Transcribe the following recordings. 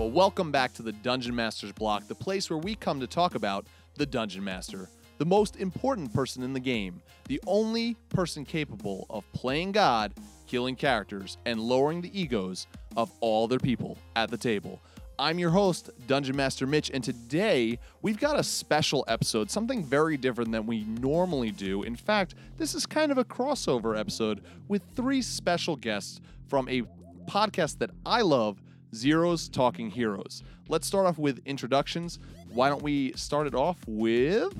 Well, welcome back to the Dungeon Master's block, the place where we come to talk about the Dungeon Master, the most important person in the game, the only person capable of playing God, killing characters, and lowering the egos of all their people at the table. I'm your host, Dungeon Master Mitch, and today we've got a special episode, something very different than we normally do. In fact, this is kind of a crossover episode with three special guests from a podcast that I love, Zero's Talking Heroes. Let's start off with introductions. Why don't we start it off with.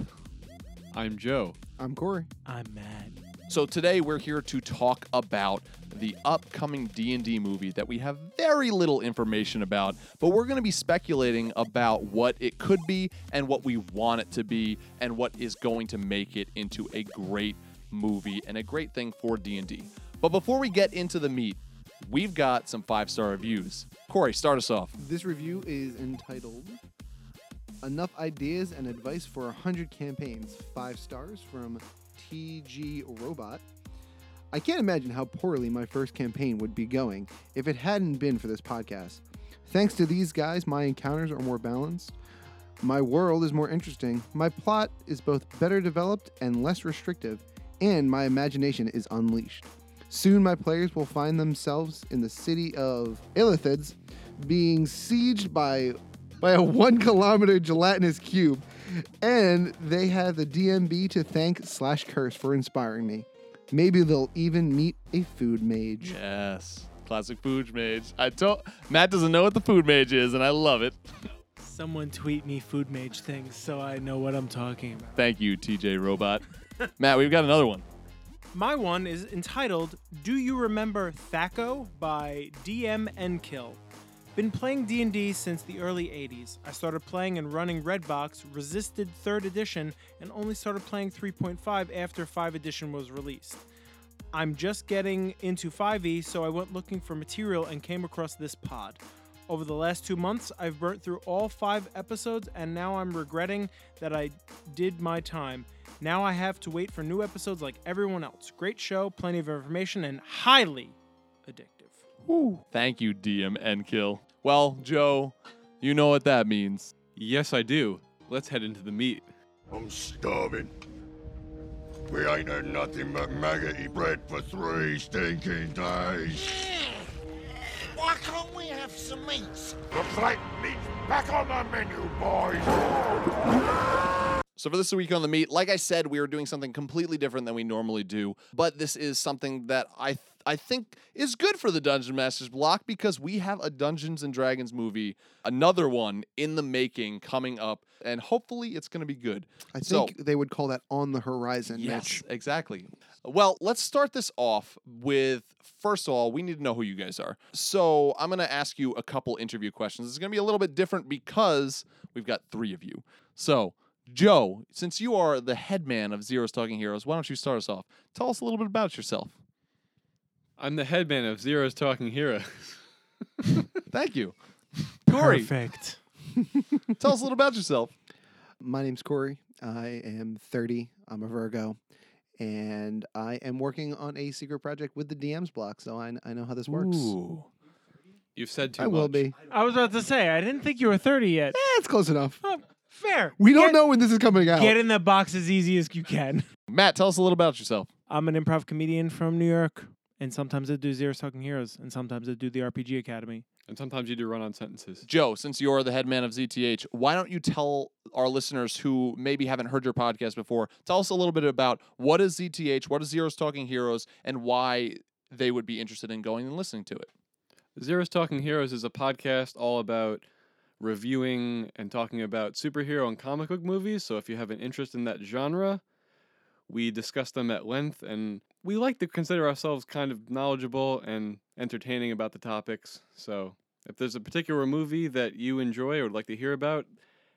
I'm Joe. I'm Corey. I'm Matt. So today we're here to talk about the upcoming D&D movie that we have very little information about, but we're going to be speculating about what it could be and what we want it to be and what is going to make it into a great movie and a great thing for D&D. But before we get into the meat, we've got some five-star reviews. Corey, start us off. This review is entitled Enough Ideas and Advice for 100 Campaigns. Five stars from TG Robot. I can't imagine how poorly my first campaign would be going if it hadn't been for this podcast. Thanks to these guys, my encounters are more balanced. My world is more interesting. My plot is both better developed and less restrictive, and my imagination is unleashed. Soon, my players will find themselves in the city of Illithids, being sieged by by a one kilometer gelatinous cube, and they have the DMB to thank slash curse for inspiring me. Maybe they'll even meet a food mage. Yes. Classic food mage. I told Matt doesn't know what the food mage is, and I love it. Someone tweet me food mage things so I know what I'm talking about. Thank you, TJ Robot. Matt, we've got another one. My one is entitled Do You Remember Thaco by DM Enkill. Been playing D&D since the early 80s. I started playing and running Redbox, resisted 3rd edition, and only started playing 3.5 after 5 edition was released. I'm just getting into 5e, so I went looking for material and came across this pod. Over the last two months, I've burnt through all five episodes, and now I'm regretting that I did my time. Now I have to wait for new episodes like everyone else. Great show, plenty of information, and highly addictive. Thank you, DM Enkill. Well, Joe, you know what that means. Yes, I do. Let's head into the meat. I'm starving. We ain't had nothing but maggoty bread for three stinking days. Why can't we have some meats? The flat meat's back on the menu, boys. So for this week on the meat, like I said, we are doing something completely different than we normally do, but this is something that I th- I think is good for the Dungeon Masters block because we have a Dungeons and Dragons movie, another one in the making coming up, and hopefully it's going to be good. I So- think they would call that on the horizon, Yes, Mitch. exactly. Well, let's start this off with first of all, we need to know who you guys are. So I'm going to ask you a couple interview questions. It's going to be a little bit different because we've got three of you. So, Joe, since you are the head man of Zero's Talking Heroes, why don't you start us off? Tell us a little bit about yourself. I'm the headman of Zero's Talking Heroes. Thank you. Corey, Perfect. tell us a little about yourself. My name's Corey. I am 30. I'm a Virgo. And I am working on a secret project with the DM's block, so I, I know how this works. Ooh. You've said too I much. will be. I was about to say, I didn't think you were 30 yet. Eh, it's close enough. Oh, fair. We don't Get- know when this is coming out. Get in the box as easy as you can. Matt, tell us a little about yourself. I'm an improv comedian from New York, and sometimes I do Zero's Talking Heroes, and sometimes I do the RPG Academy. And sometimes you do run on sentences. Joe, since you're the head man of ZTH, why don't you tell our listeners who maybe haven't heard your podcast before, tell us a little bit about what is ZTH, what is Zero's Talking Heroes, and why they would be interested in going and listening to it. Zero's Talking Heroes is a podcast all about reviewing and talking about superhero and comic book movies. So if you have an interest in that genre, we discuss them at length and we like to consider ourselves kind of knowledgeable and entertaining about the topics. So if there's a particular movie that you enjoy or would like to hear about,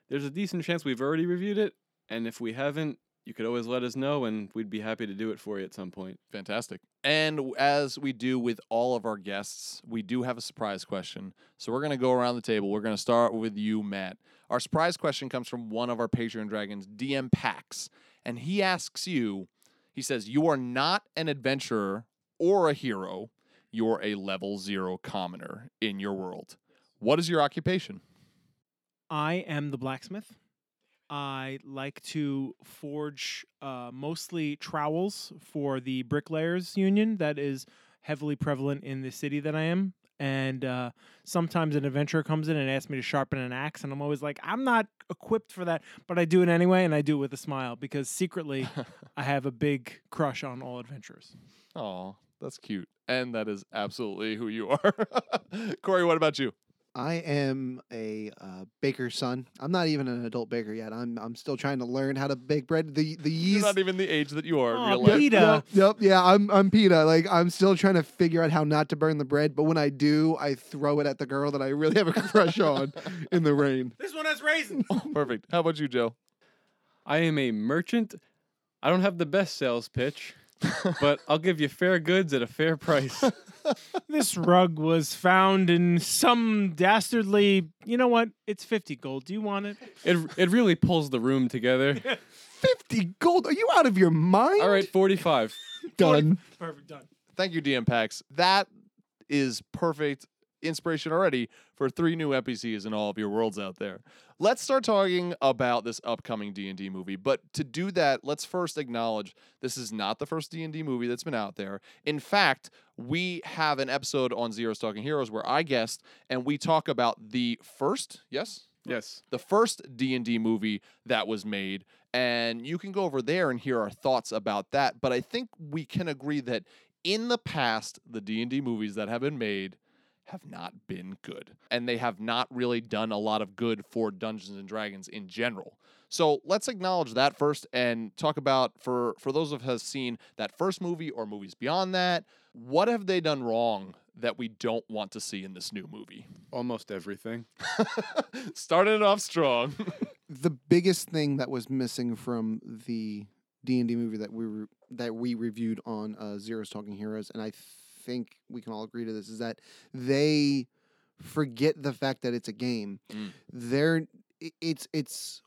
there's a decent chance we've already reviewed it. And if we haven't, you could always let us know and we'd be happy to do it for you at some point. Fantastic. And as we do with all of our guests, we do have a surprise question. So we're going to go around the table. We're going to start with you, Matt. Our surprise question comes from one of our Patreon dragons, DM Pax. And he asks you, he says, You are not an adventurer or a hero. You're a level zero commoner in your world. What is your occupation? I am the blacksmith. I like to forge uh, mostly trowels for the bricklayers union that is heavily prevalent in the city that I am. And uh, sometimes an adventurer comes in and asks me to sharpen an axe, and I'm always like, I'm not equipped for that, but I do it anyway, and I do it with a smile because secretly I have a big crush on all adventurers. Oh, that's cute. And that is absolutely who you are. Corey, what about you? I am a uh, baker's son. I'm not even an adult baker yet. I'm I'm still trying to learn how to bake bread. The the You're yeast. not even the age that you are in real Pete. life. Peeta. Yep, yep, yeah. I'm I'm Peeta. Like I'm still trying to figure out how not to burn the bread. But when I do, I throw it at the girl that I really have a crush on in the rain. This one has raisins. Perfect. How about you, Joe? I am a merchant. I don't have the best sales pitch, but I'll give you fair goods at a fair price. this rug was found in some dastardly. You know what? It's 50 gold. Do you want it? It it really pulls the room together. Fifty gold? Are you out of your mind? All right, 45. done. Perfect. Done. Thank you, DM Pax. That is perfect inspiration already for three new NPCs in all of your worlds out there. Let's start talking about this upcoming D&D movie. But to do that, let's first acknowledge this is not the first D&D movie that's been out there. In fact, we have an episode on Zero's Talking Heroes where I guest and we talk about the first, yes? Yes. the first D&D movie that was made and you can go over there and hear our thoughts about that but I think we can agree that in the past the D&D movies that have been made have not been good and they have not really done a lot of good for Dungeons and Dragons in general. So let's acknowledge that first and talk about for for those of us seen that first movie or movies beyond that, what have they done wrong that we don't want to see in this new movie? Almost everything. Starting it off strong. The biggest thing that was missing from the D and D movie that we re- that we reviewed on uh, Zero's Talking Heroes, and I think we can all agree to this, is that they forget the fact that it's a game. Mm. They're it's it's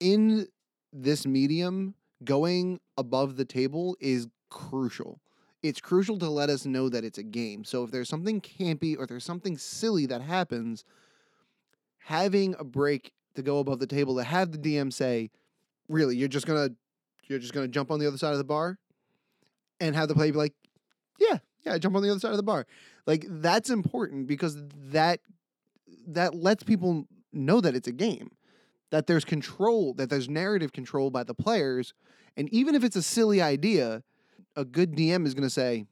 in this medium going above the table is crucial. It's crucial to let us know that it's a game. So if there's something campy or there's something silly that happens, having a break to go above the table to have the DM say, "Really, you're just gonna you're just gonna jump on the other side of the bar," and have the player be like, "Yeah, yeah, jump on the other side of the bar." Like that's important because that that lets people know that it's a game, that there's control, that there's narrative control by the players, and even if it's a silly idea, a good DM is gonna say.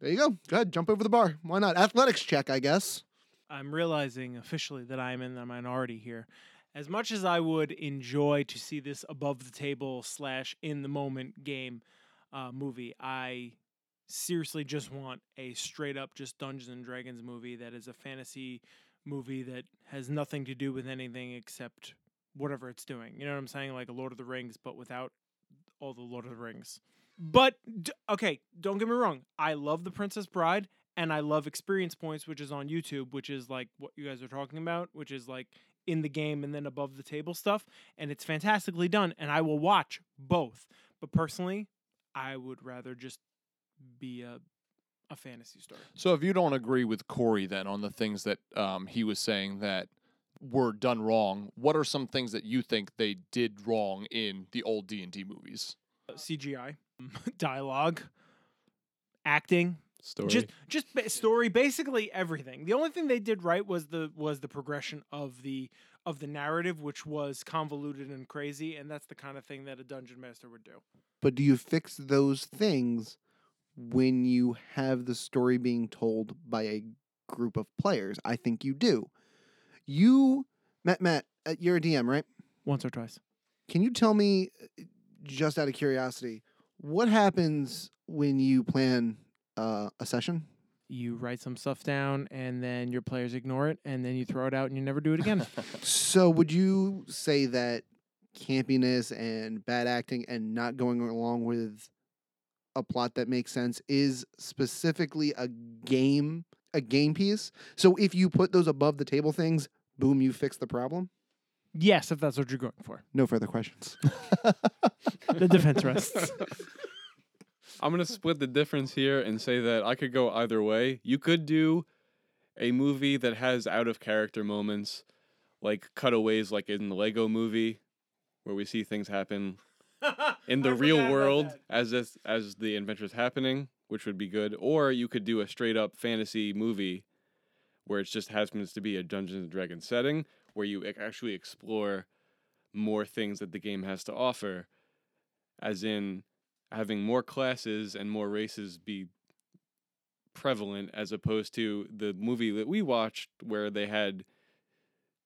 There you go. Go ahead, jump over the bar. Why not? Athletics check, I guess. I'm realizing officially that I'm in the minority here. As much as I would enjoy to see this above the table slash in the moment game uh, movie, I seriously just want a straight up just Dungeons and Dragons movie that is a fantasy movie that has nothing to do with anything except whatever it's doing. You know what I'm saying? Like a Lord of the Rings, but without all the Lord of the Rings. But okay, don't get me wrong. I love The Princess Bride and I love Experience Points, which is on YouTube, which is like what you guys are talking about, which is like in the game and then above the table stuff, and it's fantastically done. And I will watch both. But personally, I would rather just be a a fantasy story. So if you don't agree with Corey then on the things that um, he was saying that were done wrong, what are some things that you think they did wrong in the old D and D movies? CGI, dialogue, acting, Story. just just ba- story basically everything the only thing they did right was the was the progression of the of the narrative which was convoluted and crazy and that's the kind of thing that a dungeon master would do But do you fix those things when you have the story being told by a group of players? I think you do. You, Matt, Matt, uh, you're a DM, right? once or twice Can you tell me, uh, just out of curiosity, what happens when you plan uh, a session? you write some stuff down and then your players ignore it and then you throw it out and you never do it again So, would you say that campiness and bad acting and not going along with a plot that makes sense is specifically a game a game piece? So, if you put those above the table things, boom, you fix the problem. yes if that's what you're going for No further questions. the defense rests I'm gonna split the difference here and say that I could go either way. You could do a movie that has out of character moments, like cutaways, like in the Lego movie, where we see things happen in the real world as if, as the adventure's happening, which would be good. Or you could do a straight up fantasy movie where it just happens to be a Dungeons and Dragons setting where you actually explore more things that the game has to offer, as in having more classes and more races be prevalent as opposed to the movie that we watched where they had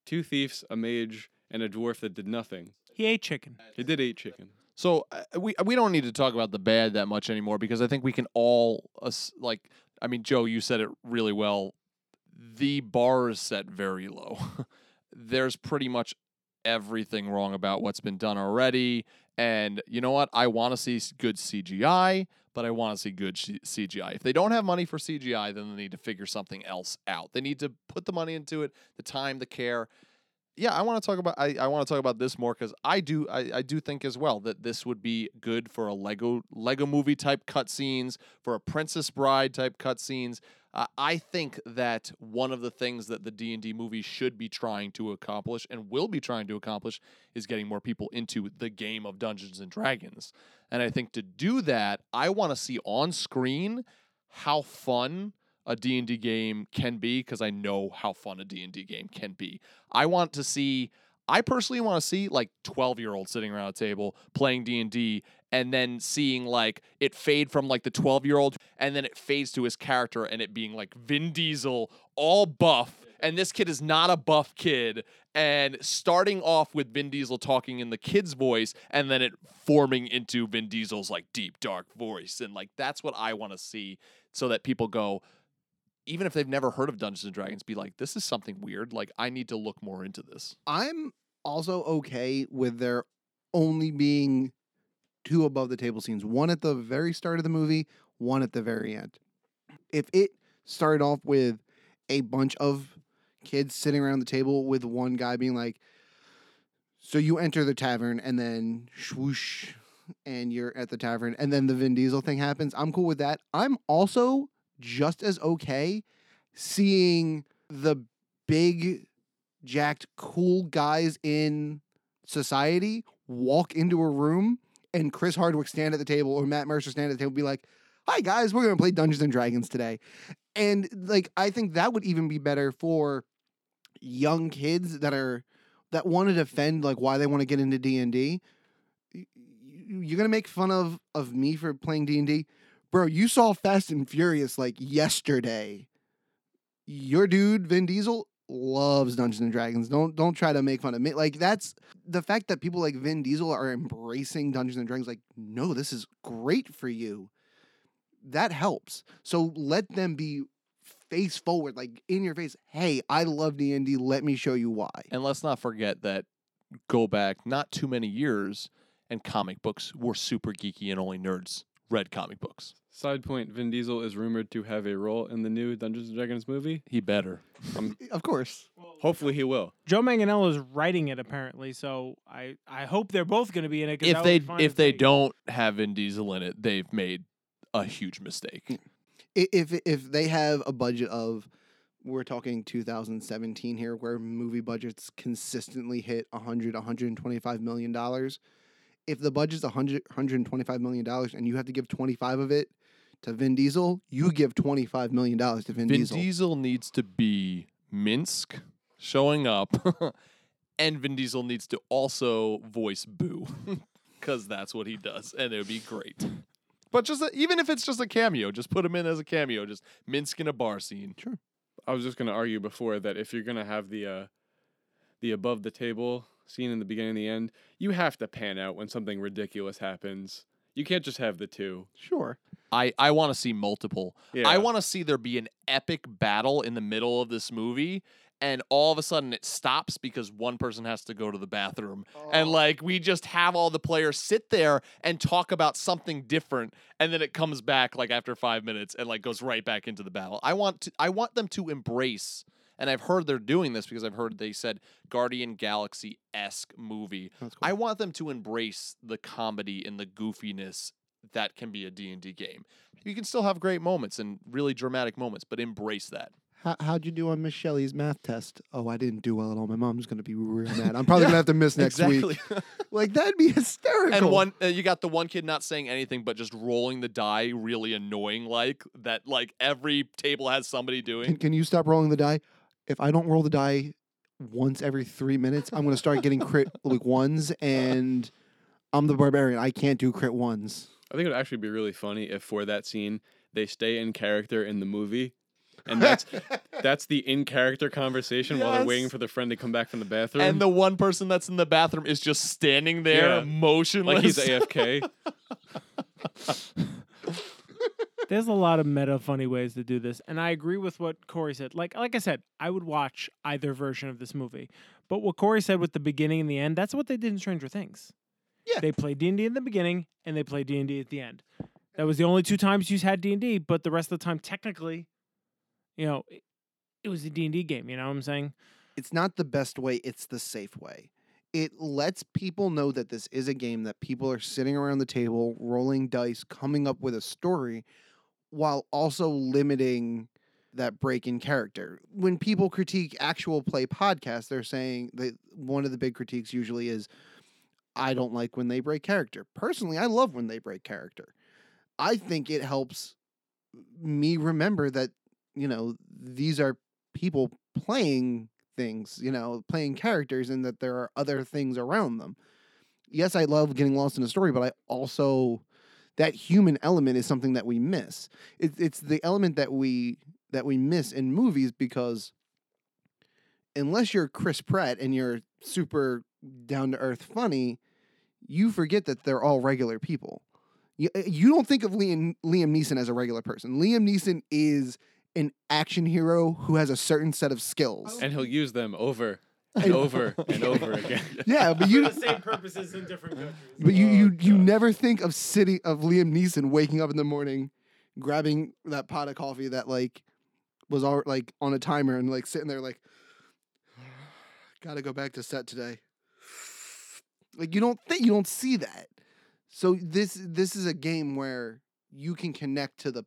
two thieves, a mage, and a dwarf that did nothing. He ate chicken. He did eat chicken. So uh, we we don't need to talk about the bad that much anymore because I think we can all us like I mean Joe you said it really well. The bar is set very low. There's pretty much everything wrong about what's been done already and you know what? I want to see good CGI, but I want to see good C- CGI. If they don't have money for CGI, then they need to figure something else out. They need to put the money into it, the time, the care yeah, I want to talk about I, I want to talk about this more because I do I, I do think as well that this would be good for a Lego Lego movie type cutscenes, for a Princess Bride type cutscenes. Uh, I think that one of the things that the D and D movie should be trying to accomplish and will be trying to accomplish is getting more people into the game of Dungeons and Dragons. And I think to do that, I want to see on screen how fun a D&D game can be because I know how fun a D&D game can be. I want to see I personally want to see like 12-year-olds sitting around a table playing D&D and then seeing like it fade from like the 12-year-old and then it fades to his character and it being like Vin Diesel all buff and this kid is not a buff kid and starting off with Vin Diesel talking in the kid's voice and then it forming into Vin Diesel's like deep dark voice and like that's what I want to see so that people go even if they've never heard of Dungeons and Dragons be like this is something weird like I need to look more into this. I'm also okay with there only being two above the table scenes, one at the very start of the movie, one at the very end. If it started off with a bunch of kids sitting around the table with one guy being like, so you enter the tavern and then swoosh and you're at the tavern and then the Vin Diesel thing happens. I'm cool with that. I'm also just as okay seeing the big jacked cool guys in society walk into a room and Chris Hardwick stand at the table or Matt Mercer stand at the table and be like, "Hi guys, we're going to play Dungeons and Dragons today." And like I think that would even be better for young kids that are that want to defend like why they want to get into D&D. You're going to make fun of of me for playing D&D. Bro, you saw Fast and Furious like yesterday. Your dude Vin Diesel loves Dungeons and Dragons. Don't don't try to make fun of me. Like that's the fact that people like Vin Diesel are embracing Dungeons and Dragons. Like, no, this is great for you. That helps. So let them be face forward, like in your face. Hey, I love D and D. Let me show you why. And let's not forget that go back not too many years and comic books were super geeky and only nerds read comic books. Side point: Vin Diesel is rumored to have a role in the new Dungeons and Dragons movie. He better. Um, of course. Hopefully, he will. Joe Manganiello is writing it apparently, so I, I hope they're both going to be in it. 'cause If would they be fine if with they me. don't have Vin Diesel in it, they've made a huge mistake. I- If if they have a budget of we're talking 2017 here where movie budgets consistently hit 100 125 million dollars if the budget's 100 125 million dollars and you have to give 25 of it to Vin Diesel you give 25 million dollars to Vin, Diesel. Vin Diesel Diesel needs to be Minsc showing up, and Vin Diesel needs to also voice Boo, because that's what he does, and it would be great. But just a, even if it's just a cameo, just put him in as a cameo, just Minsc in a bar scene. Sure. I was just going to argue before that if you're going to have the uh, the above the table scene in the beginning and the end, you have to pan out when something ridiculous happens. You can't just have the two. sure I, I want to see multiple. Yeah. I want to see there be an epic battle in the middle of this movie, and all of a sudden it stops because one person has to go to the bathroom. And oh. like we just have all the players sit there and talk about something different, and then it comes back like after five minutes and like goes right back into the battle. I want to I want them to embrace. And I've heard they're doing this because I've heard they said Guardian Galaxy esque movie. Cool. I want them to embrace the comedy and the goofiness that can be a D&D game. You can still have great moments and really dramatic moments, but embrace that. How, how'd you do on Miss Shelley's math test? Oh, I didn't do well at all. My mom's gonna be real mad. I'm probably gonna have to miss next exactly. week. Like that'd be hysterical. and one, uh, you got the one kid not saying anything but just rolling the die, really annoying. Like that, like every table has somebody doing. Can, can you stop rolling the die? If I don't roll the die once every three minutes, I'm gonna start getting crit like ones, and I'm the barbarian. I can't do crit ones. I think it would actually be really funny if for that scene they stay in character in the movie. And that's that's the in character conversation while they're waiting for the friend to come back from the bathroom. And the one person that's in the bathroom is just standing there, Yeah. motionless. like he's AFK. There's a lot of meta funny ways to do this, and I agree with what Corey said. Like like I said, I would watch either version of this movie. But what Corey said with the beginning and the end, that's what they did in Stranger Things. Yeah. They played D&D in the beginning and they played D&D at the end. That was the only two times you had D&D, but the rest of the time technically, you know, it, it was a D&D game, you know what I'm saying? It's not the best way. It's the safe way. It lets people know that this is a game that people are sitting around the table, rolling dice, coming up with a story, while also limiting that break in character. When people critique actual play podcasts, they're saying that one of the big critiques usually is, I don't like when they break character. Personally, I love when they break character. I think it helps me remember that, you know, these are people playing things, you know, playing characters and that there are other things around them. Yes, I love getting lost in a story, but I also that human element is something that we miss. It, it's the element that we that we miss in movies because unless you're Chris Pratt and you're super down to earth funny, you forget that they're all regular people. You, uh, you don't think of Liam, Liam Neeson as a regular person. Liam Neeson is an action hero who has a certain set of skills. and he'll use them over and over and over again. Yeah, but you the same purposes in different countries. but you Oh, you you never think of city of Liam Neeson waking up in the morning, grabbing that pot of coffee that like was all like on a timer and like sitting there like got to go back to set today. Like you don't think you don't see that. So this this is a game where you can connect to the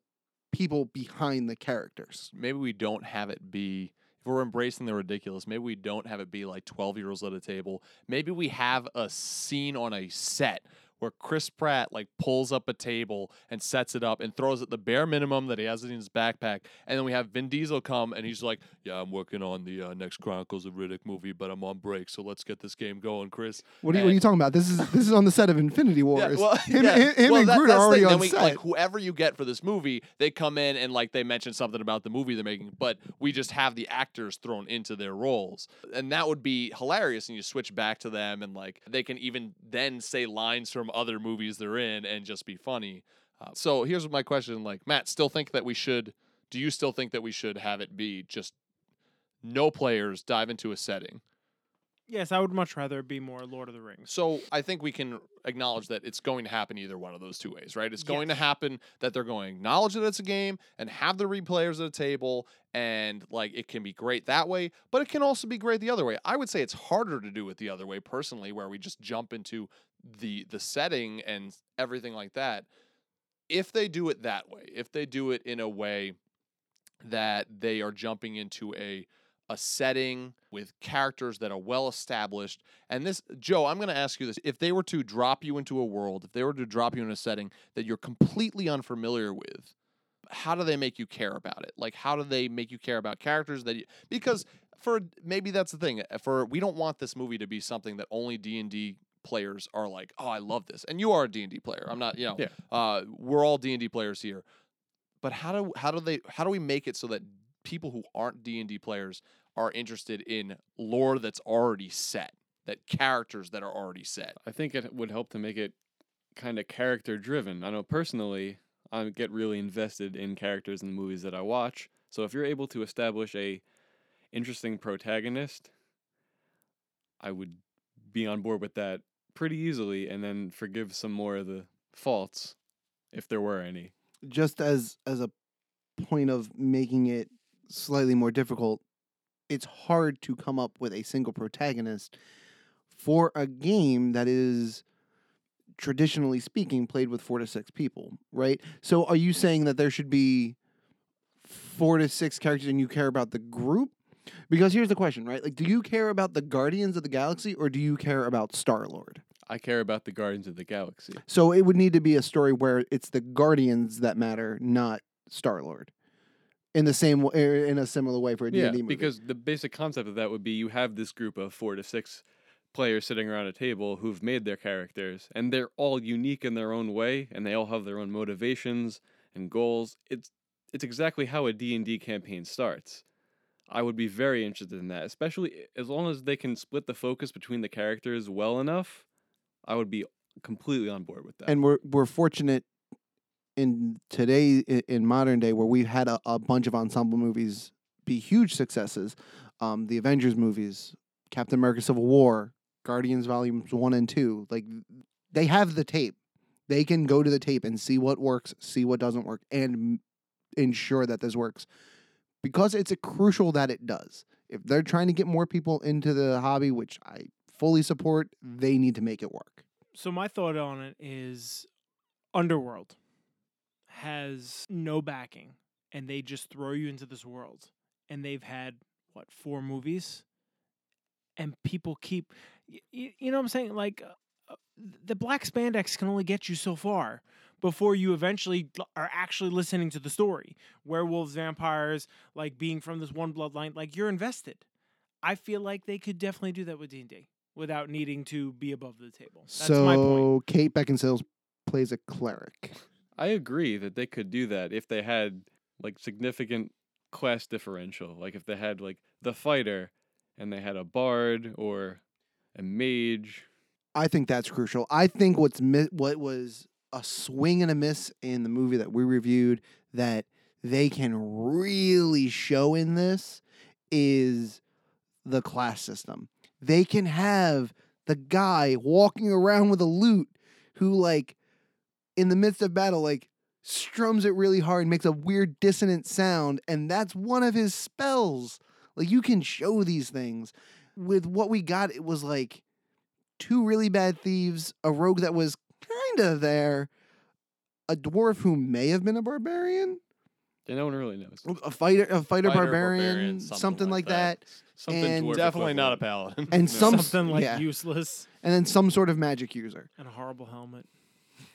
people behind the characters. maybe we don't have it be if we're embracing the ridiculous maybe we don't have it be like 12 year olds at a table maybe we have a scene on a set where chris pratt like pulls up a table and sets it up and throws it the bare minimum that he has in his backpack and then we have vin diesel come and he's like yeah i'm working on the uh, next chronicles of riddick movie but i'm on break so let's get this game going chris What are, you, what are you talking about? This is this is on the set of Infinity Wars. well, him yeah. him, him Well, and that- Groot are already thing. on Then we, set. Like whoever you get for this movie, they come in and like they mention something about the movie they're making, but we just have the actors thrown into their roles, and that would be hilarious. And you switch back to them, and like they can even then say lines from other movies they're in and just be funny. Uh, so here's my question: Like Matt, still think that we should? Do you still think that we should have it be just no players dive into a setting? Yes, I would much rather be more Lord of the Rings. So I think we can acknowledge that it's going to happen either one of those two ways, right? It's going to happen that they're going to acknowledge that it's a game and have the replayers at a table and like it can be great that way, but it can also be great the other way. I would say it's harder to do it the other way personally where we just jump into the the setting and everything like that. If they do it that way, if they do it in a way that they are jumping into a a setting with characters that are well established. And this, Joe, I'm going to ask you this. If they were to drop you into a world, if they were to drop you in a setting that you're completely unfamiliar with, how do they make you care about it? Like, how do they make you care about characters that you, because for maybe that's the thing uh, for we don't want this movie to be something that only D&D players are like, "Oh, I love this." And you are a D&D player. I'm not, you know. Yeah. Uh we're all D&D players here. But how do how do they how do we make it so that people who aren't D&D players are interested in lore that's already set, that characters that are already set. I think it would help to make it kind of character driven. I know personally, I get really invested in characters in the movies that I watch. So if you're able to establish a interesting protagonist, I would be on board with that pretty easily and then forgive some more of the faults if there were any. just as as a point of making it slightly more difficult, it's hard to come up with a single protagonist for a game that is traditionally speaking played with 4 to 6 people, right? So are you saying that there should be four to six characters and you care about the group? Because here's the question, right? Like, do you care about the Guardians of the Galaxy or do you care about Star Lord? I care about the Guardians of the Galaxy. So it would need to be a story where it's the Guardians that matter, not Star Lord. In the same way, er, in a similar way for a D&D movie. because the basic concept of that would be you have this group of four to six players sitting around a table who've made their characters, and they're all unique in their own way, and they all have their own motivations and goals. It's it's exactly how a D&D campaign starts. I would be very interested in that, especially as long as they can split the focus between the characters well enough. I would be completely on board with that. and we're we're fortunate in today in modern day where we've had a, a bunch of ensemble movies be huge successes um the avengers movies captain america civil war guardians volumes 1 and 2 like they have the tape. They can go to the tape and see what works see what doesn't work and ensure that this works. Because it's a crucial that it does. If they're trying to get more people into the hobby which i fully support they need to make it work. So my thought on it is Underworld has no backing and they just throw you into this world and they've had what four movies and people keep y- y- you know what I'm saying like uh, the black spandex can only get you so far before you eventually are actually listening to the story werewolves vampires like being from this one bloodline like you're invested I feel like they could definitely do that with D&D without needing to be above the table. That's so. Kate Beckinsale plays a cleric. I agree that they could do that if they had like significant class differential. Like if they had like the fighter and they had a bard or a mage. I think that's crucial. I think what's mi- what was a swing and a miss in the movie that we reviewed that they can really show in this is the class system. They can have the guy walking around with a lute who like in the midst of battle like strums it really hard and makes a weird dissonant sound and that's one of his spells. Like you can show these things. With what we got it was like two really bad thieves, a rogue that was kind of there, a dwarf who may have been a barbarian, Yeah, no one really knows. a fighter, a fighter, Fighter, barbarian, something, like that, Something And- dwarf Definitely not a paladin. and No. some Something like yeah, useless and then some sort of magic user. and a horrible helmet.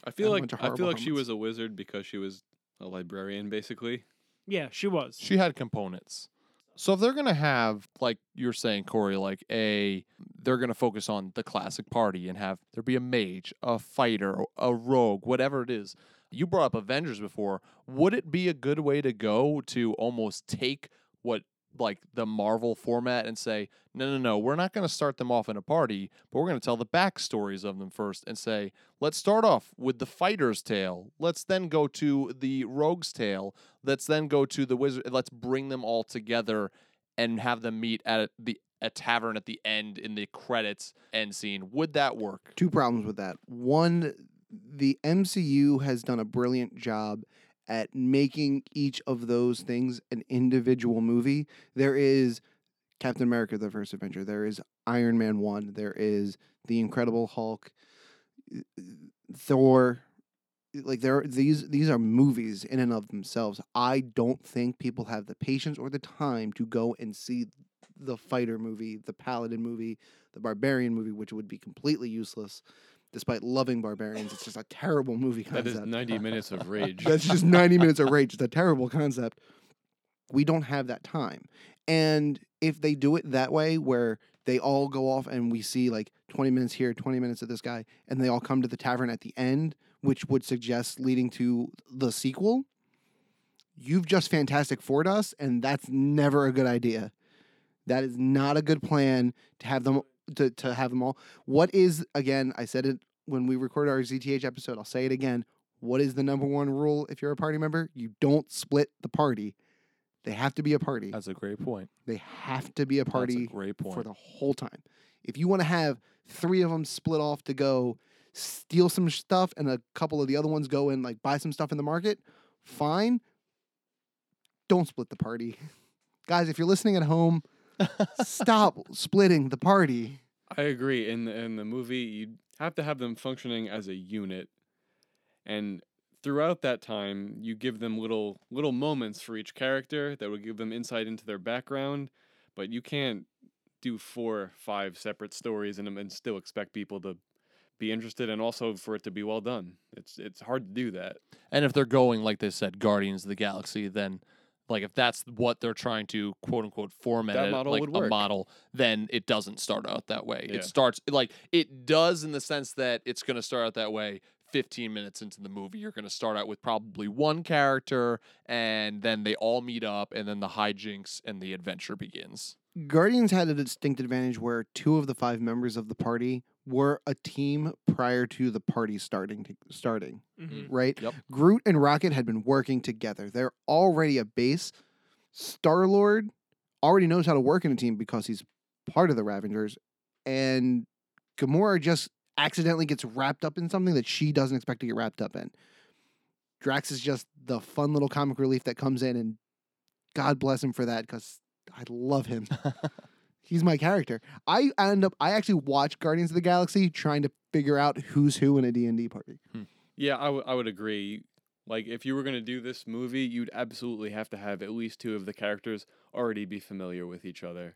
I feel like I feel like she was a wizard because she was a librarian, basically. Yeah, she was. She had components. So if they're gonna have, like you're saying, Corey, like a, they're gonna focus on the classic party and have there be a mage, a fighter, a rogue, whatever it is. You brought up Avengers before. Would it be a good way to go to almost take what like the Marvel format and say, no, no, no, we're not going to start them off in a party, but we're going to tell the backstories of them first and say, let's start off with the fighter's tale. Let's then go to the rogue's tale. Let's then go to the wizard. Let's bring them all together and have them meet at the a tavern at the end in the credits end scene. Would that work? Two problems with that. One, the MCU has done a brilliant job at making each of those things an individual movie. There is Captain America the First Avenger, there is Iron Man 1, there is The Incredible Hulk, uh, Thor, like there are, these these are movies in and of themselves. I don't think people have the patience or the time to go and see the fighter movie, the paladin movie, the barbarian movie, which would be completely useless. Despite loving barbarians, it's just a terrible movie concept. That is 90 minutes of rage. That's just 90 minutes of rage. It's a terrible concept. We don't have that time. And if they do it that way, where they all go off and we see like 20 minutes here, 20 minutes of this guy, and they all come to the tavern at the end, which would suggest leading to the sequel, you've just Fantastic Four us, and that's never a good idea. That is not a good plan to have them to, to have them all. What is again? I said it when we recorded our ZTH episode. I'll say it again. What is the number one rule if you're a party member? You don't split the party. They have to be a party. That's a great point. They have to be a That's party a great point. for the whole time. If you want to have three of them split off to go steal some stuff and a couple of the other ones go and like buy some stuff in the market, fine. Don't split the party. Guys, if you're listening at home, stop splitting the party. I agree. In the, in the movie, you have to have them functioning as a unit, and throughout that time, you give them little little moments for each character that would give them insight into their background, but you can't do four, five separate stories and, and still expect people to be interested and also for it to be well done. It's it's hard to do that. And if they're going like they said, Guardians of the Galaxy, then like if that's what they're trying to quote unquote format That it, model like would a work. model, then it doesn't start out that way. Yeah. It starts like it does in the sense that it's going to start out that way. 15 minutes into the movie, you're going to start out with probably one character, and then they all meet up, and then the hijinks and the adventure begins. Guardians had a distinct advantage where two of the five members of the party were a team prior to the party starting to, starting, Mhm. right? Yep. Groot and Rocket had been working together. They're already a base. Star Lord already knows how to work in a team because he's part of the Ravengers, and Gamora just accidentally gets wrapped up in something that she doesn't expect to get wrapped up in. Drax is just the fun little comic relief that comes in, and God bless him for that because I love him. He's my character. I end up I actually watch Guardians of the Galaxy trying to figure out who's who in a D&D party. Hmm. Yeah, I would I would agree. Like if you were going to do this movie, you'd absolutely have to have at least two of the characters already be familiar with each other.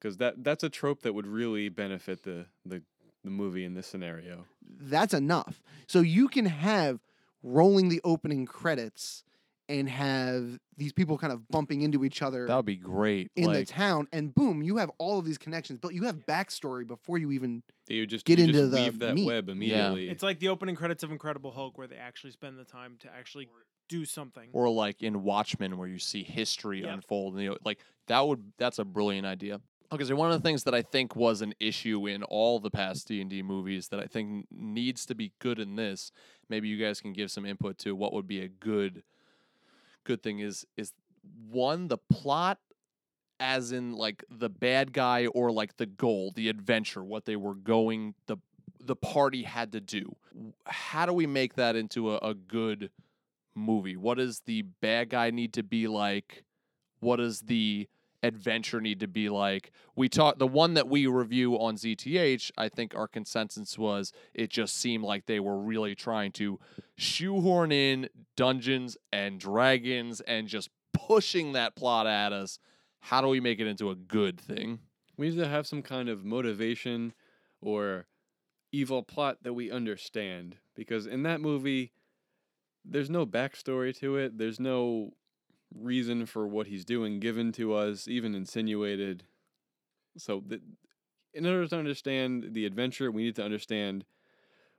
Cuz that that's a trope that would really benefit the the the movie in this scenario. That's enough. So you can have rolling the opening credits and have these people kind of bumping into each other That would be great. in the town and boom, you have all of these connections, but you have backstory before you even You just Get you into just the weave that meat. web immediately. It's like the opening credits of Incredible Hulk, where they actually spend the time to actually do something. or like in Watchmen where you see history Yep. unfold and you know, like that would that's a brilliant idea. Okay, so one of the things that I think was an issue in all the past D and D movies that I think needs to be good in this, maybe you guys can give some input to what would be a good good thing is is one the plot as in like the bad guy or like the goal, the adventure, what they were going the the party had to do. How do we make that into a, a good movie? What does the bad guy need to be like? What does the adventure need to be like? We talked the one that we review on ZTH, I think our consensus was it just seemed like they were really trying to shoehorn in Dungeons and Dragons and just pushing that plot at us. How do we make it into a good thing? we need to have some kind of motivation or evil plot that we understand because in that movie there's no backstory to it. There's no reason for what he's doing given to us, even insinuated. So, th- in order to understand the adventure, we need to understand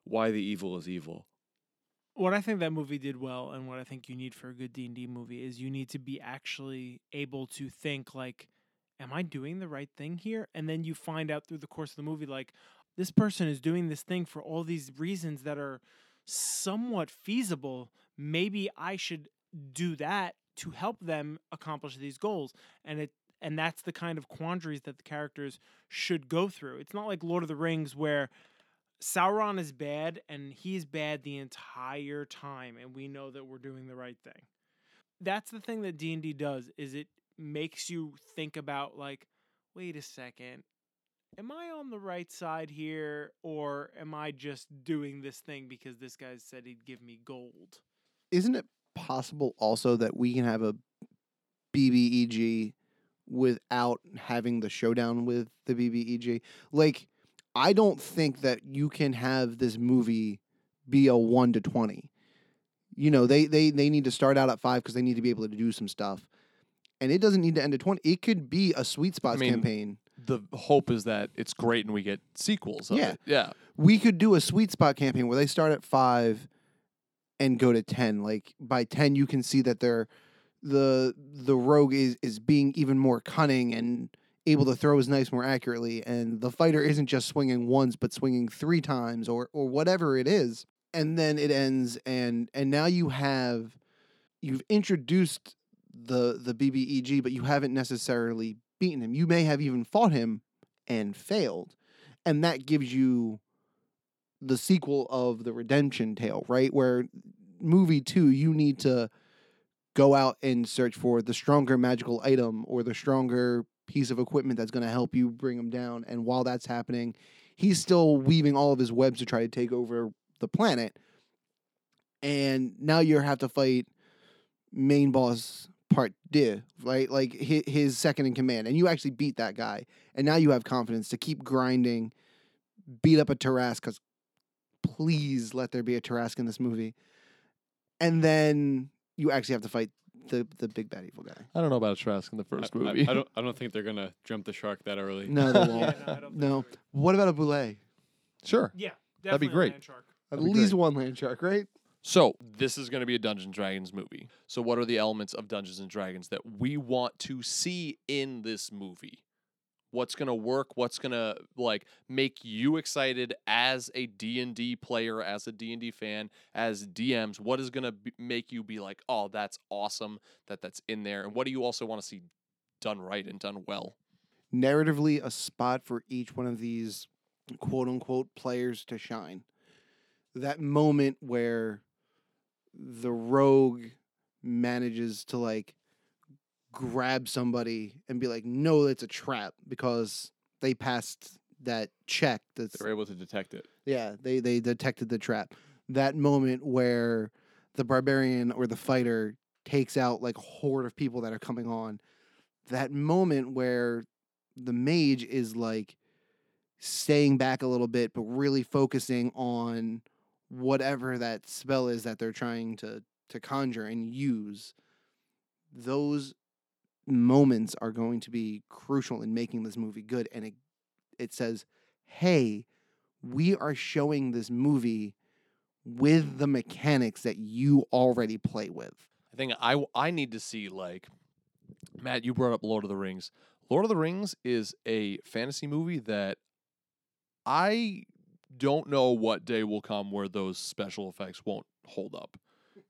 why the evil is evil. what I think that movie did well, and what I think you need for a good D and D movie is you need to be actually able to think like, "Am I doing the right thing here?" And then you find out through the course of the movie, like, this person is doing this thing for all these reasons that are somewhat feasible. Maybe I should do that to help them accomplish these goals, and it. And that's the kind of quandaries that the characters should go through. It's not like Lord of the Rings where Sauron is bad and he's bad the entire time and we know that we're doing the right thing. That's the thing that D&D does is it makes you think about like wait a second am I on the right side here or am I just doing this thing because this guy said he'd give me gold? isn't it possible also that we can have a BBEG without having the showdown with the BBEG? Like, I don't think that you can have this movie be a one to twenty. You know, they they they need to start out at five because they need to be able to do some stuff, and it doesn't need to end at twenty. It could be a sweet spots mean, campaign. The hope is that it's great and we get sequels. Of Yeah. it. yeah. we could do a sweet spot campaign where they start at five and go to ten. Like by ten, you can see that they're the the rogue is is being even more cunning and able to throw his knives more accurately, and the fighter isn't just swinging once but swinging three times or or whatever it is. And then it ends, and and now you have you've introduced the the BBEG, but you haven't necessarily beaten him. You may have even fought him and failed, and that gives you the sequel of the redemption tale, right? Where movie two, you need to go out and search for the stronger magical item or the stronger piece of equipment that's going to help you bring him down. And while that's happening, he's still weaving all of his webs to try to take over the planet. and now you have to fight main boss part deux, right? Like his, second in command, and you actually beat that guy, and now you have confidence to keep grinding, beat up a Tarrasque. Because please let there be a Tarrasque in this movie, and then you actually have to fight the the big bad evil guy. I don't know about a Tarrasque in the first I- I- movie. I, don't. I don't think they're gonna jump the shark that early. No, they won't. no, I don't think no. What about a bulette? sure. Yeah, That'd be great. land shark. At be least great. one land shark, right? So, this is going to be a Dungeons and Dragons movie. So, what are the elements of Dungeons and Dragons that we want to see in this movie? What's going to work? What's going to like make you excited as a D&D player, as a D&D fan, as DMs? What is going to make you be like, "Oh, that's awesome that that's in there." And what do you also want to see done right and done well? narratively a spot for each one of these quote unquote players to shine. That moment where the rogue manages to like grab somebody and be like, no, it's a trap because they passed that check that's They're able to detect it. yeah, they they detected the trap. That moment where the barbarian or the fighter takes out like a horde of people that are coming on. That moment where the mage is like staying back a little bit, but really focusing on whatever that spell is that they're trying to to conjure and use. Those moments are going to be crucial in making this movie good. And it it says, hey, we are showing this movie with the mechanics that you already play with. I think I I need to see like Matt. You brought up Lord of the Rings. Lord of the Rings is a fantasy movie that I don't know what day will come where those special effects won't hold up.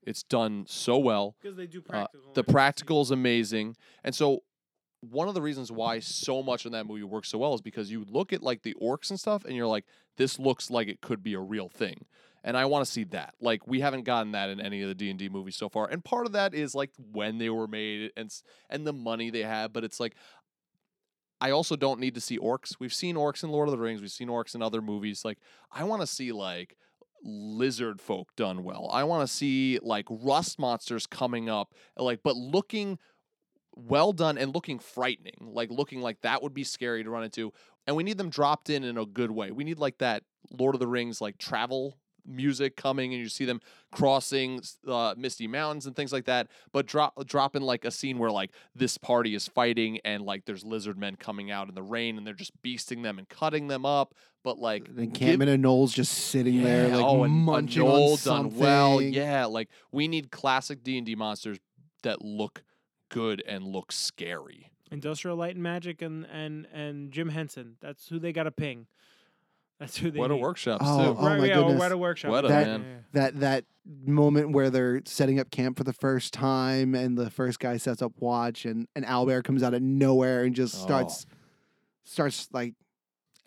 It's done so well. Because they do Uh, the I can see- practical is amazing, and so one of the reasons why so much in that movie works so well is because you look at like the orcs and stuff, and you're like, this looks like it could be a real thing, and I want to see that. Like we haven't gotten that in any of the D and D movies so far, and part of that is like when they were made and and the money they had, but it's like. I also don't need to see orcs. We've seen orcs in Lord of the Rings. We've seen orcs in other movies. Like I want to see like lizard folk done well. I want to see like rust monsters coming up, like but looking well done and looking frightening. Like looking like that would be scary to run into. And we need them dropped in in a good way. We need like that Lord of the Rings like travel music coming and you see them crossing uh, misty mountains and things like that but drop dropping like a scene where like this party is fighting and like there's lizard men coming out in the rain and they're just beasting them and cutting them up but like The encampment of gnolls just sitting there, like oh, and a munching gnoll on something. done well. Yeah, like we need classic D and D monsters that look good and look scary. Industrial Light and Magic and and and Jim Henson. That's who they got to ping. That's who they What a need. workshops Oh, too. oh right, my yeah, or goodness. Weta Workshop. Weta, That- man. That that moment where they're setting up camp for the first time, and the first guy sets up watch, and an owlbear comes out of nowhere and just Oh. starts starts like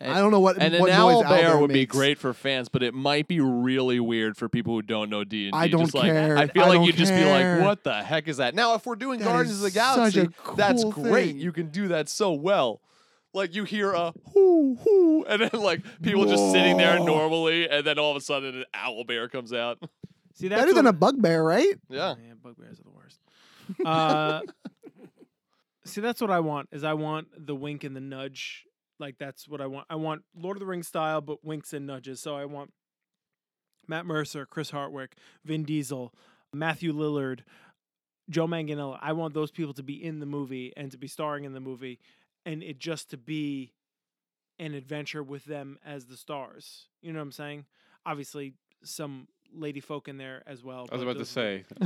And- I don't know what And an what owl noise bear owlbear would be makes. great for fans, but it might be really weird for people who don't know D and I don't just like, care. I feel I like don't you'd just be like, "What the heck is that?" Now, if we're doing That Guardians of is the such Galaxy, a that's cool great. thing. You can do that so well. Like you hear a whoo whoo, and then like people just sitting there normally, and then all of a sudden an owl bear comes out. See, that's Better than a what- bugbear, right? Yeah. Yeah, bugbears are the worst. Uh, see, that's what I want. Is I want the wink and the nudge. Like that's what I want. I want Lord of the Rings style, but winks and nudges. So I want Matt Mercer, Chris Hardwick, Vin Diesel, Matthew Lillard, Joe Manganiello. I want those people to be in the movie and to be starring in the movie, and it just to be an adventure with them as the stars. You know what I'm saying? Obviously, some lady folk in there as well. I was about to say.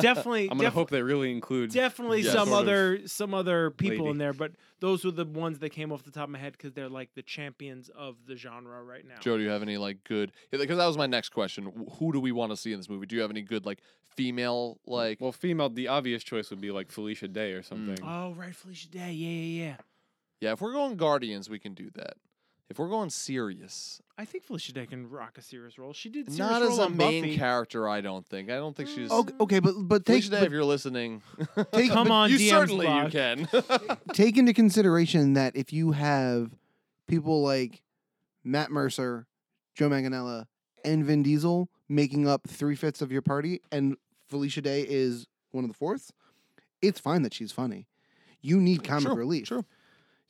definitely. I'm gonna def- hope they really include. definitely Yeah, some other some other people lady. in there, but those were the ones that came off the top of my head because they're like the champions of the genre right now. Joe, do you have any like good? Because that was my next question. Who do we want to see in this movie? Do you have any good like female like? Well, female. The obvious choice would be like Felicia Day or mm. something. Oh, right, Felicia Day. Yeah, yeah, yeah. yeah, if we're going Guardians, we can do that. If we're going serious, I think Felicia Day can rock a serious role. She did serious not role as a on main Buffy. character, I don't think. I don't think she's. Oh, okay, okay, but but take Felicia Day, but if you're listening, take- Come on, you DM's certainly you can. take into consideration that if you have people like Matt Mercer, Joe Manganiello, and Vin Diesel making up three fifths of your party, and Felicia Day is one of the fourths, it's fine that she's funny. You need comic True, relief. true.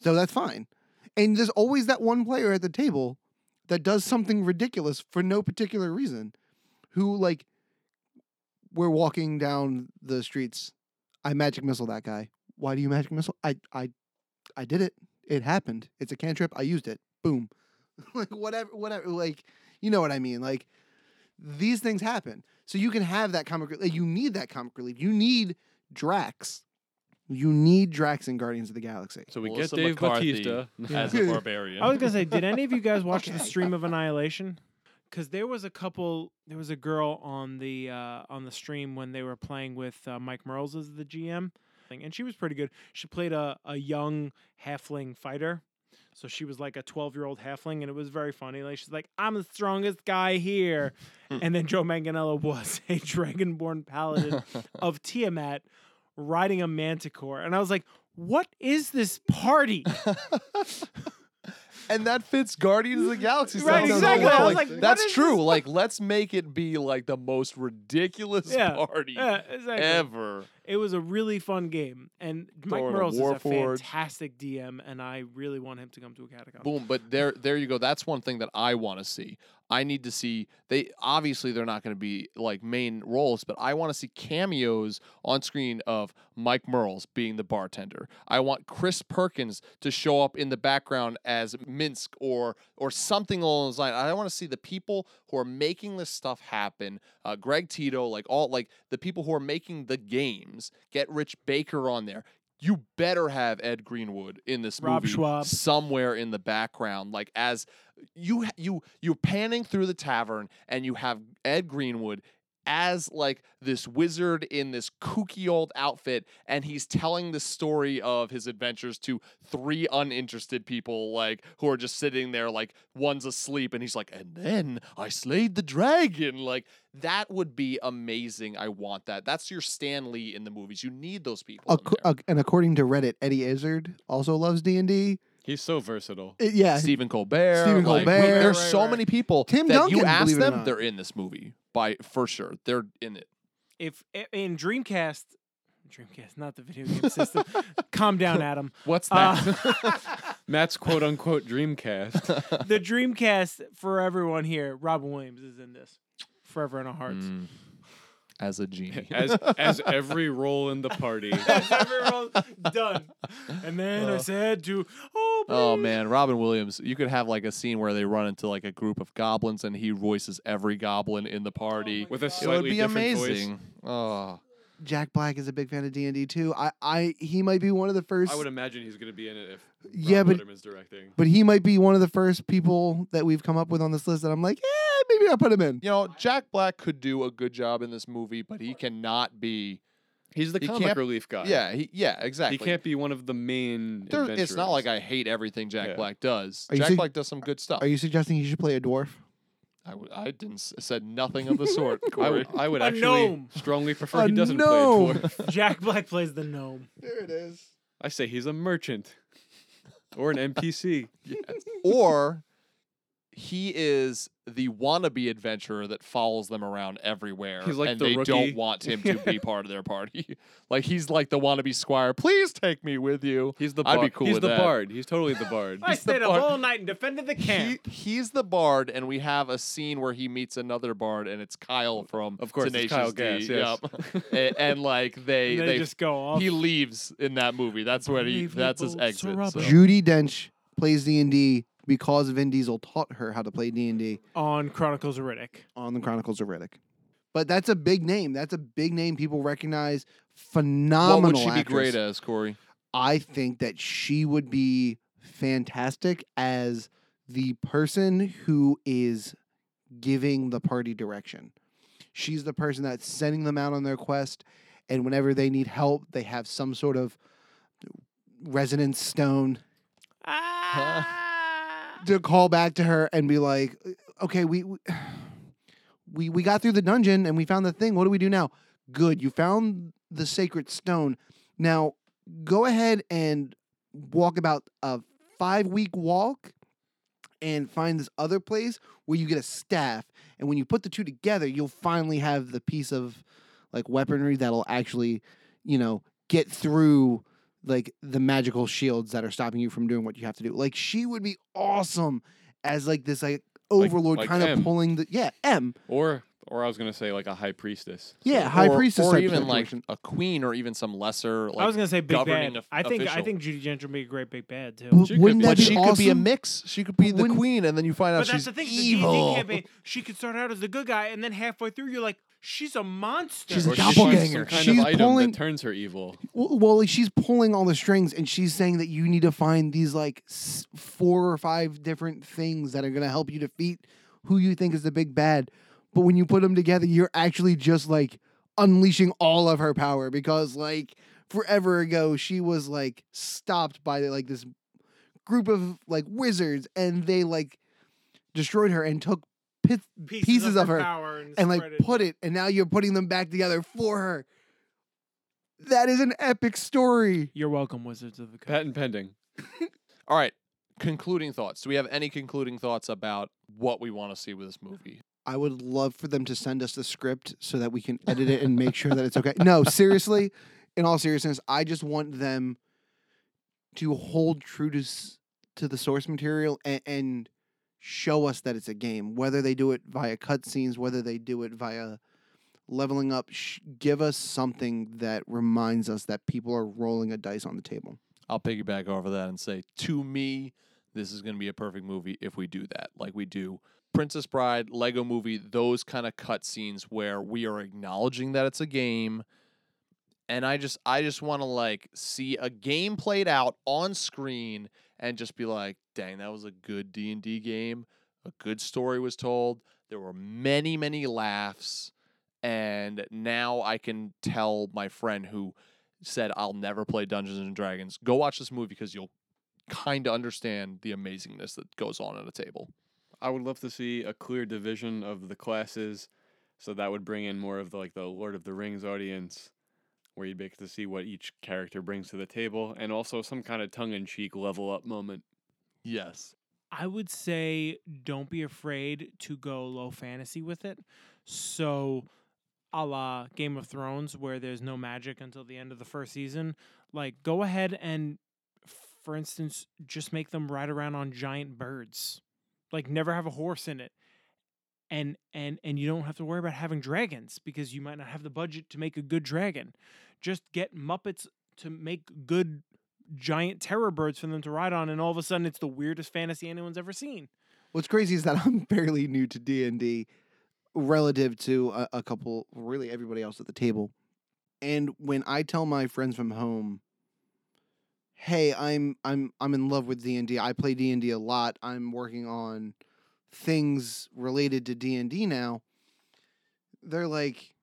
So that's fine. And there's always that one player at the table that does something ridiculous for no particular reason. Who like we're walking down the streets. I magic missile that guy. Why do you magic missile? I I I did it. It happened. It's a cantrip. I used it. Boom. like whatever whatever like you know what I mean. Like these things happen. So you can have that comic relief. You need that comic relief. You need Drax. You need Drax in Guardians of the Galaxy. So we Melissa get Dave McCarthy Batista. as a barbarian. I was gonna say, did any of you guys watch the stream of Annihilation? Because there was a couple, there was a girl on the uh, on the stream when they were playing with uh, Mike Mearls as the GM, and she was pretty good. She played a a young halfling fighter, so she was like a twelve year old halfling, and it was very funny. Like she's like, "I'm the strongest guy here," and then Joe Manganiello was a dragonborn paladin of Tiamat riding a manticore, and I was like, "What is this party?" and that fits Guardians of the Galaxy. Right, exactly. well. I was Like, like, that's true. Like, let's make it be like the most ridiculous Yeah, party Yeah, exactly. ever. It was a really fun game, and Mike Throwing a Mearls is a Warforged. fantastic DM, and I really want him to come to a catacomb. Boom. But there, there you go. That's one thing that I want to see. I need to see. They obviously they're not going to be like main roles, but I want to see cameos on screen of Mike Mearls being the bartender. I want Chris Perkins to show up in the background as Minsc or or something along those lines. I want to see the people who are making this stuff happen. Uh, Greg Tito, like all like the people who are making the Get Rich Baker on there. You better have Ed Greenwood in this Rob movie Schwalb. somewhere in the background, like as you you you're panning through the tavern and you have Ed Greenwood as like this wizard in this kooky old outfit and he's telling the story of his adventures to three uninterested people like who are just sitting there like one's asleep and he's like and then I slayed the dragon like that would be amazing I want that that's your Stan Lee in the movies you need those people Ac- there. ac- and according to Reddit, Eddie Izzard also loves D and D. He's so versatile. Uh, yeah, Stephen Colbert. Stephen like, we- there's Right, so right. many people Tim that you Duncan, ask believe it or them, they're in this movie by for sure. They're in it. If in Dreamcast, Dreamcast, not the video game system. Calm down, Adam. What's Uh, that? Matt's quote unquote Dreamcast. the Dreamcast for everyone here. Robin Williams is in this, forever in our hearts. Mm, as a genie. as as every role in the party. Everyone's done. And then I said to, oh, Oh please." man, Robin Williams. You could have like a scene where they run into like a group of goblins and he voices every goblin in the party. Oh With a it would slightly be different voice. amazing. Oh, Jack Black is a big fan of D and D too. I, I, he might be one of the first. I would imagine he's going to be in it if Yeah, but- Letterman's directing. but he might be one of the first people that we've come up with on this list that I'm like, yeah, maybe I'll put him in. you know, Jack Black could do a good job in this movie, but he cannot be. He's the he comic can't- relief guy. Yeah, he, yeah, exactly. He can't be one of the main. There, it's not like. I hate everything Jack Yeah. Black does. Are you Jack sig- Black does some good stuff. Are you suggesting he should play a dwarf? I, w- I didn't s- said nothing of the sort. I Corey. would, I would A actually gnome. strongly prefer A he doesn't gnome. play a dwarf. Jack Black plays the gnome. There it is. I say he's a merchant or an NPC. or he is the wannabe adventurer that follows them around everywhere, He's like and the they rookie. don't want him to be part of their party. like he's like the wannabe squire. Please take me with you. He's the I'd bard. be cool he's with the that. bard. He's totally the bard. I He's the stayed up all night and defended the He, camp. he's the bard, and we have a scene where he meets another bard, and it's Kyle from Of course, it's Tenacious Kyle D. Gass, yes. Yep. and, and, like they, And they, they just go off. he leaves in that movie. That's what he. That's his exit. So. Judi Dench plays D and D because Vin Diesel taught her how to play D and D on Chronicles of Riddick. on the Chronicles of Riddick. But that's a big name. That's a big name people recognize. Phenomenal. What would she be great as, Corey? I think that she would be fantastic as the person who is giving the party direction. She's the person that's sending them out on their quest, and whenever they need help, they have some sort of resonance stone Ah. To call back to her and be like, "Okay, we we- we got through the dungeon and we found the thing. What do we do now? Good, you found the sacred stone. Now go ahead and walk about a five week walk, and find this other place where you get a staff. And when you put the two together, you'll finally have the piece of like weaponry that'll actually, you know, get through like the magical shields that are stopping you from doing what you have to do. Like she would be awesome as like this like overlord like kind of pulling the yeah M Or or I was gonna say like a high priestess. yeah high or, priestess or even like a queen, or even some lesser. Like, I was gonna say big governing bad. of- I think I think Judi Dench would be a great big bad too. W- She could wouldn't be. that but be she awesome? could be a mix. She could be the queen, and then you find out But that's she's the thing. Evil. D&D campaign, she could start out as the good guy, and then halfway through, you're like, she's a monster. She's a Or she's doppelganger. some kind She's of item pulling- that turns her evil. Well, well, she's pulling all the strings, and she's saying that you need to find these like s- four or five different things that are gonna help you defeat who you think is the big bad. But when you put them together, you're actually just like unleashing all of her power because like forever ago she was like stopped by like this group of like wizards, and they like destroyed her and took pit- pieces, of, her, power and, and like spread put it, and now you're putting them back together for her. That is an epic story. You're welcome, Wizards of the Coast. Patent pending. All right. Concluding thoughts. Do we have any concluding thoughts about what we want to see with this movie? I would love for them to send us the script so that we can edit it and make sure that it's okay. No, seriously, in all seriousness, I just want them to hold true to to the source material and, and show us that it's a game. Whether they do it via cutscenes, whether they do it via leveling up, sh- give us something that reminds us that people are rolling a dice on the table. I'll piggyback over that and say, to me, this is going to be a perfect movie if we do that, like we do Princess Bride, Lego Movie, those kind of cutscenes where we are acknowledging that it's a game. And I just, I just want to like see a game played out on screen and just be like, dang, that was a good D and D game. A good story was told. There were many, many laughs, and now I can tell my friend who said I'll never play Dungeons and Dragons. Go watch this movie because you'll kind of understand the amazingness that goes on at a table. I would love to see a clear division of the classes, so that would bring in more of the like the Lord of the Rings audience, where you'd be able to see what each character brings to the table, and also some kind of tongue-in-cheek level up moment. Yes. I would say don't be afraid to go low fantasy with it. So, a la Game of Thrones, where there's no magic until the end of the first season, like go ahead and, for instance, just make them ride around on giant birds. Like never have a horse in it. And and and you don't have to worry about having dragons because you might not have the budget to make a good dragon. Just get Muppets to make good giant terror birds for them to ride on, and all of a sudden it's the weirdest fantasy anyone's ever seen. What's crazy is that I'm fairly new to D and D, relative to a, a couple, really everybody else at the table. And when I tell my friends from home, "Hey, I'm I'm I'm in love with D and D. I play D and D a lot. I'm working on things related to D and D now," they're like,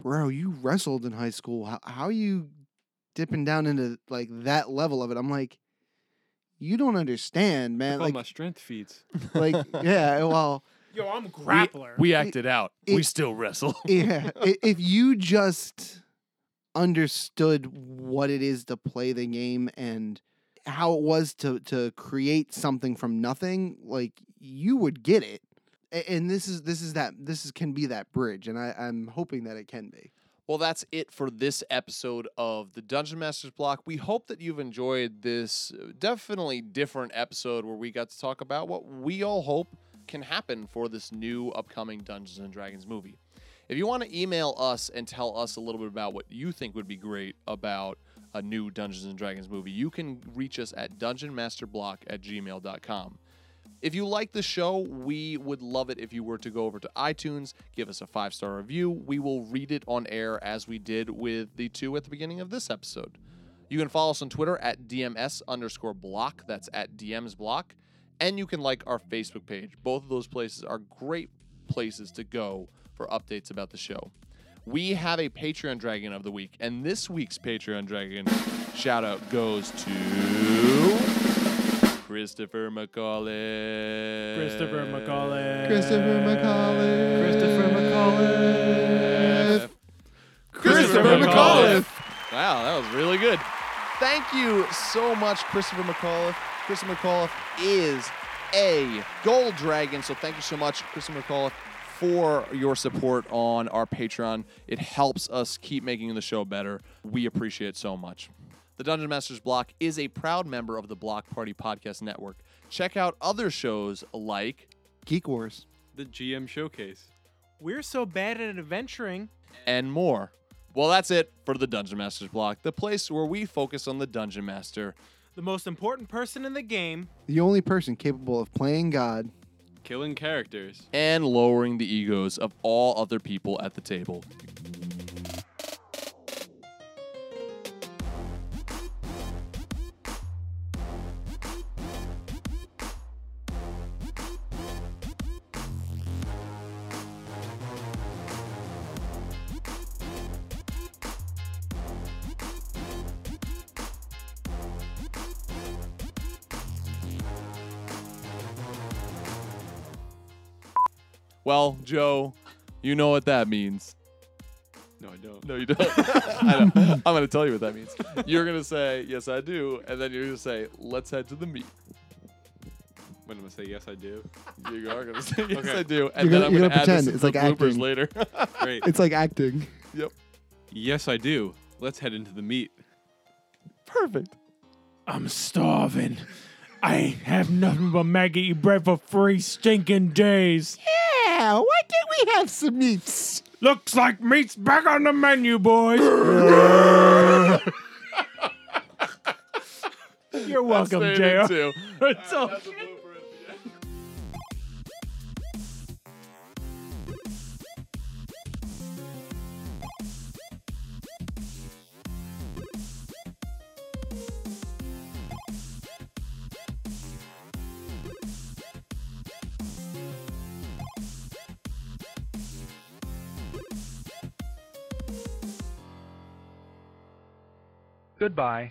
"Bro, you wrestled in high school. How, how are you dipping down into like that level of it?" I'm like. You don't understand, man. Call Like, my strength feats. like yeah well Yo, I'm a grappler. We acted out. we still wrestle. yeah if you just understood what it is to play the game and how it was to to create something from nothing like you would get it and this is this is that this is can be that bridge and i i'm hoping that it can be Well, that's it for this episode of the Dungeon Masters block. We hope that you've enjoyed this uh, definitely different episode where we got to talk about what we all hope can happen for this new upcoming Dungeons and Dragons movie. If you want to email us and tell us a little bit about what you think would be great about a new Dungeons and Dragons movie, you can reach us at dungeonmasterblock at gmail.com. If you like the show, we would love it if you were to go over to iTunes, give us a five star review. We will read it on air as we did with the two at the beginning of this episode. You can follow us on Twitter at DMS underscore block. That's at DMs block. And you can like our Facebook page. Both of those places are great places to go for updates about the show. We have a Patreon Dragon of the Week, and this week's Patreon Dragon shout out goes to Christopher McCauley. Christopher McCauley. christopher mccauley Christopher McCauley. Christopher Christopher McAuliffe. Wow, that was really good. Thank you so much, Christopher McAuliffe. Christopher McAuliffe is a gold dragon. So thank you so much, Christopher McCullough, for your support on our Patreon. It helps us keep making the show better. We appreciate it so much. The Dungeon Masters Block is a proud member of the Block Party Podcast Network. Check out other shows like Geek Wars. The GM Showcase. We're so bad at adventuring. and more. Well, that's it for the Dungeon Masters Block, the place where we focus on the Dungeon Master. The most important person in the game. The only person capable of playing God. Killing characters. and lowering the egos of all other people at the table. Well, Joe, you know what that means. No, I don't. No, you don't. I know. I'm going to tell you what that means. You're going to say, Yes, I do. And then you're going to say, Let's head to the meat. When I'm gonna say yes, I do. You are going to say, Yes, Okay. I do. And You're then gonna- I'm you're going to gonna add this pretend. into It's the like bloopers acting. later. Great. It's like acting. yep. yes, I do. Let's head into the meat. Perfect. I'm starving. I have nothing but Maggie eat bread for three stinking days. Yeah, why can't we have some meats? Looks like meat's back on the menu, boys. You're welcome, Staying JR. too. It's all- That's a Goodbye.